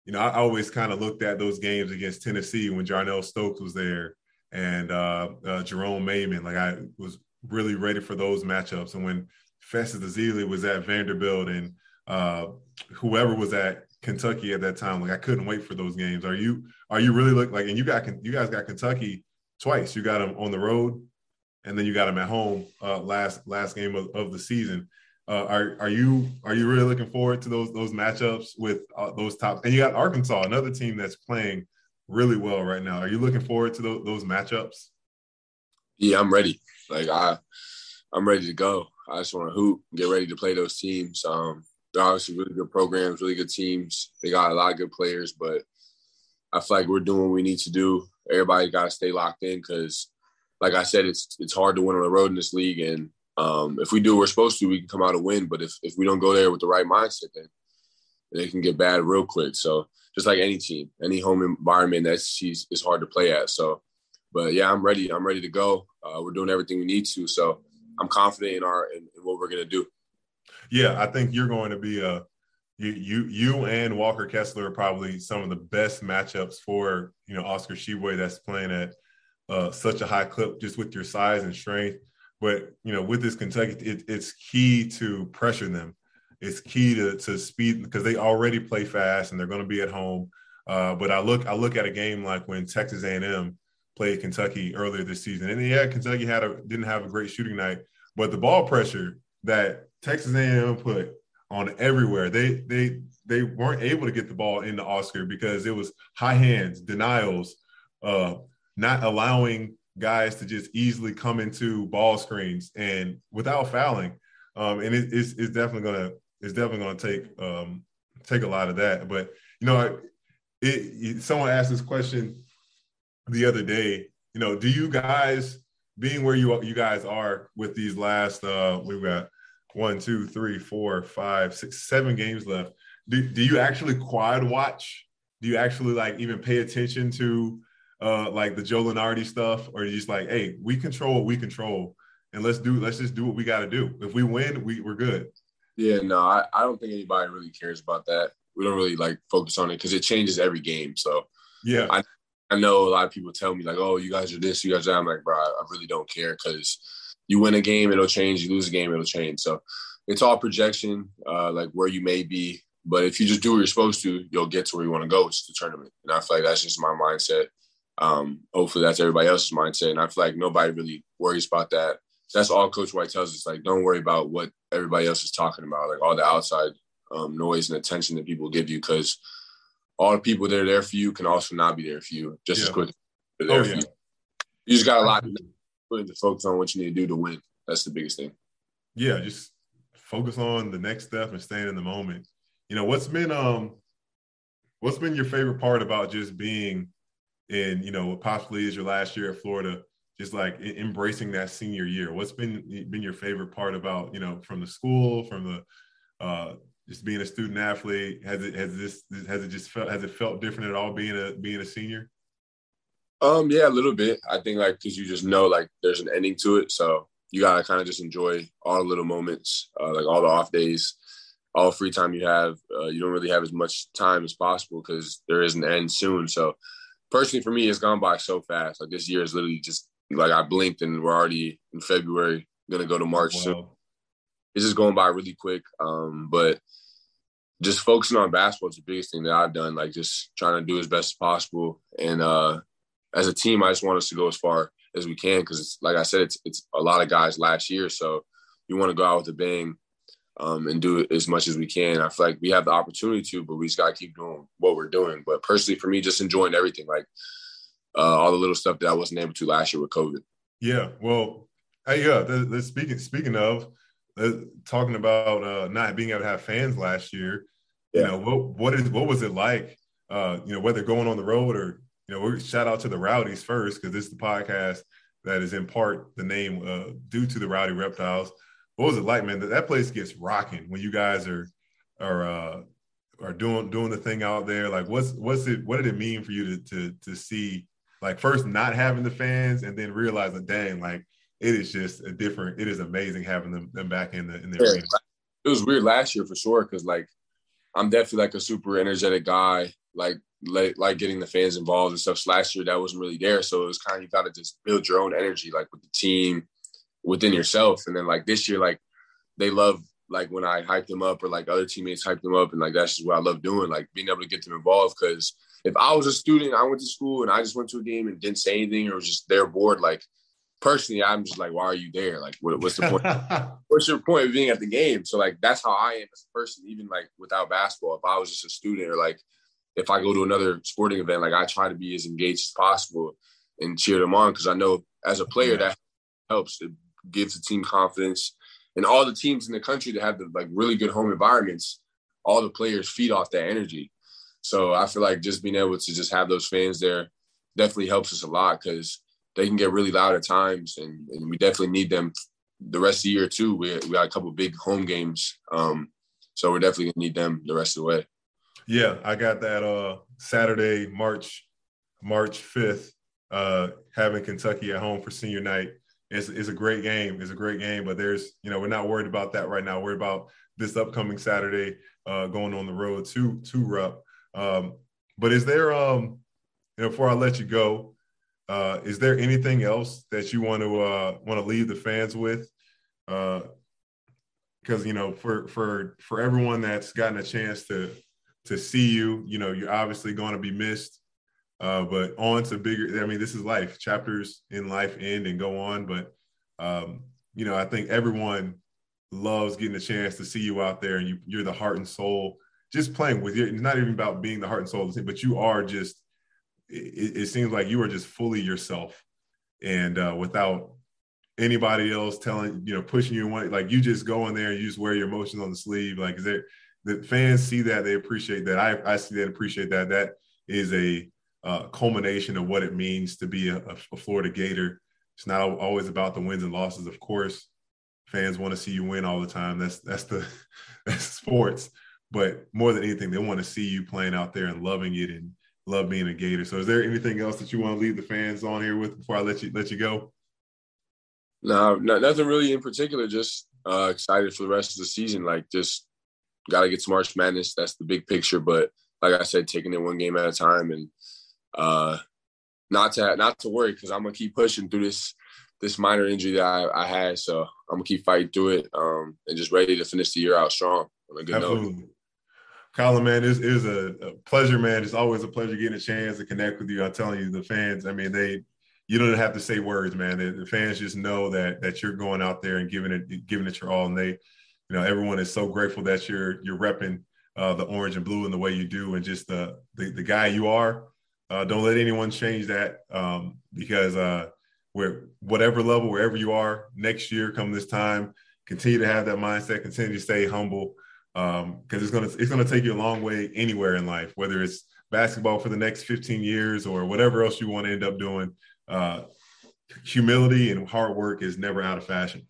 you know, I always kind of looked at those games against Tennessee when Jarnell Stokes was there and uh, uh, Jeronne Maymon. Like I was really ready for those matchups. And when Festus Ezeli was at Vanderbilt and uh, whoever was at Kentucky at that time, like I couldn't wait for those games. Are you are you really look like? And you got you guys got Kentucky twice. You got them on the road, and then you got them at home uh, last last game of, of the season. Uh, are are you are you really looking forward to those those matchups with uh, those top? And you got Arkansas, another team that's playing really well right now. Are you looking forward to those, those matchups? Yeah, I'm ready. Like I, I'm ready to go. I just want to hoop, get ready to play those teams. Um, they're obviously really good programs, really good teams. They got a lot of good players, but I feel like we're doing what we need to do. Everybody got to stay locked in because, like I said, it's it's hard to win on the road in this league. And um, if we do what we're supposed to, we can come out and win. But if if we don't go there with the right mindset, then it can get bad real quick. So just like any team, any home environment that's is hard to play at. So, but yeah, I'm ready. I'm ready to go. Uh, we're doing everything we need to. So I'm confident in our in, in what we're gonna do. Yeah, I think you're going to be a uh, you you you and Walker Kessler are probably some of the best matchups for you know Oscar Tshiebwe that's playing at uh, such a high clip just with your size and strength. But you know, with this Kentucky, it, it's key to pressure them. It's key to to speed because they already play fast and they're going to be at home. Uh, but I look I look at a game like when Texas A&M played Kentucky earlier this season, and yeah, Kentucky had a didn't have a great shooting night, but the ball pressure that Texas A&M put on everywhere. They they they weren't able to get the ball into Oscar because it was high hands, denials, uh, not allowing guys to just easily come into ball screens and without fouling. Um, and it, it's, it's definitely gonna it's definitely gonna take um, take a lot of that. But you know, it, it, someone asked this question the other day. You know, do you guys being where you you guys are with these last uh, we've got one, two, three, four, five, six, seven games left. Do, do you actually quad watch? Do you actually like even pay attention to uh like the Joe Lunardi stuff, or you just like, hey, we control what we control, and let's do let's just do what we got to do. If we win, we we're good. Yeah, no, I, I don't think anybody really cares about that. We don't really like focus on it because it changes every game. So yeah, I I know a lot of people tell me like, oh, you guys are this, you guys are that. I'm like, bro, I really don't care because you win a game, it'll change. You lose a game, it'll change. So it's all projection, uh, like where you may be. But if you just do what you're supposed to, you'll get to where you want to go, It's the tournament. And I feel like that's just my mindset. Um, hopefully that's everybody else's mindset. And I feel like nobody really worries about that. That's all Coach White tells us. Like, don't worry about what everybody else is talking about, like all the outside um, noise and attention that people give you, because all the people that are there for you can also not be there for you just yeah. as quick. Oh, yeah. you. You just got a lot to focus on what you need to do to win. That's the biggest thing. Yeah, just focus on the next step and staying in the moment. You know, what's been um what's been your favorite part about just being in, you know, what possibly is your last year at Florida, just like embracing that senior year? What's been been your favorite part about, you know, from the school, from the uh just being a student athlete? Has it has this has it just felt has it felt different at all being a being a senior? Um, yeah, a little bit. I think like because you just know like there's an ending to it, so you gotta kind of just enjoy all the little moments, uh, like all the off days, all free time you have. Uh, you don't really have as much time as possible because there is an end soon. So personally, for me, it's gone by so fast. Like this year is literally just like I blinked and we're already in February, gonna go to March wow. soon. It's just going by really quick. Um, but just focusing on basketball is the biggest thing that I've done. Like just trying to do as best as possible and uh, as a team, I just want us to go as far as we can because, like I said, it's it's a lot of guys last year, so you want to go out with a bang um, and do as much as we can. I feel like we have the opportunity to, but we just gotta keep doing what we're doing. But personally, for me, just enjoying everything, like uh, all the little stuff that I wasn't able to last year with COVID. Yeah, well, hey, yeah. The, the speaking speaking of uh, talking about uh, not being able to have fans last year, yeah. you know what what is what was it like? Uh, you know, whether going on the road or you know, we shout out to the Rowdies first because this is the podcast that is in part the name uh, due to the Rowdy Reptiles. What was it like, man? That, that place gets rocking when you guys are are uh, are doing doing the thing out there. Like, what's what's it? What did it mean for you to to to see? Like, first not having the fans, and then realizing, dang, like it is just a different. It is amazing having them them back in the in the yeah, arena. It was weird last year for sure because like I'm definitely like a super energetic guy. Like like, like getting the fans involved and stuff. So last year that wasn't really there, so it was kind of you got to just build your own energy, like with the team, within yourself. And then like this year, like they love like when I hype them up or like other teammates hype them up, and like that's just what I love doing, like being able to get them involved. Because if I was a student, I went to school and I just went to a game and didn't say anything or was just there bored, like personally, I'm just like, why are you there? Like, what, what's the point? what's your point of being at the game? So like that's how I am as a person, even like without basketball. If I was just a student or like if I go to another sporting event, like I try to be as engaged as possible and cheer them on because I know as a player that helps. It gives the team confidence. And all the teams in the country that have the like really good home environments, all the players feed off that energy. So I feel like just being able to just have those fans there definitely helps us a lot because they can get really loud at times, and, and, we definitely need them the rest of the year too. We we got a couple big home games, um, so we're definitely gonna need them the rest of the way. Yeah, I got that uh, Saturday, March March fifth, uh, having Kentucky at home for senior night. It's, it's a great game. It's a great game, but there's you know we're not worried about that right now. We're about this upcoming Saturday, uh, going on the road to to Rupp. Um, but is there um, you know, before I let you go, uh, is there anything else that you want to uh, want to leave the fans with? Because uh, you know, for for for everyone that's gotten a chance to to see you, you know, you're obviously going to be missed. Uh, but on to bigger. I mean, this is life. Chapters in life end and go on. But um, you know, I think everyone loves getting a chance to see you out there, and you, you're the heart and soul. Just playing with you. It's not even about being the heart and soul of the team, but you are just it, it seems like you are just fully yourself. And uh, without anybody else telling you know pushing you one like you just go in there and you just wear your emotions on the sleeve. Like is there the fans see that they appreciate that. I, I see that appreciate that. That is a uh, culmination of what it means to be a, a, florida gator. It's not always about the wins and losses of course. Fans want to see you win all the time. That's that's the that's sports but more than anything they want to see you playing out there and loving it and love being a Gator. So, is there anything else that you want to leave the fans on here with before I let you let you go? No, no nothing really in particular. Just uh, excited for the rest of the season. Like, just got to get some March Madness. That's the big picture. But like I said, taking it one game at a time and uh, not to not to worry because I'm gonna keep pushing through this this minor injury that I, I had. So I'm gonna keep fighting through it um, and just ready to finish the year out strong on a good Absolutely. note. Colin, man, it is a, a, pleasure, man. It's always a pleasure getting a chance to connect with you. I'm telling you, the fans, I mean, they, you don't have to say words, man. The, the, fans just know that that you're going out there and giving it, giving it your all. And they, you know, everyone is so grateful that you're you're repping uh, the orange and blue in the way you do, and just the the, the guy you are. Uh, don't let anyone change that um, because uh, where whatever level, wherever you are next year, come this time, continue to have that mindset, continue to stay humble because um, it's gonna it's gonna take you a long way anywhere in life, whether it's basketball for the next 15 years or whatever else you want to end up doing. Uh, humility and hard work is never out of fashion.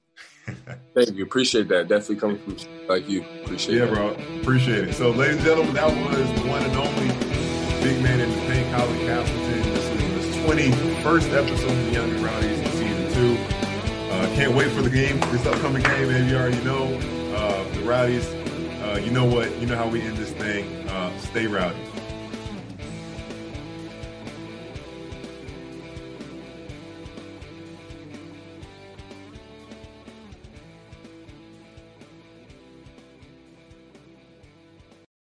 Thank you. Appreciate that. Definitely coming from like you. Appreciate yeah, it. bro. Appreciate it. So, ladies and gentlemen, that was the one and only big man in the paint, Colin Castleton. This is the 21st episode of the Young and Rowdies in season two. Uh, can't wait for the game, this upcoming game. As you already know, uh, the Rowdies you know what? You know how we end this thing. Uh, stay rowdy.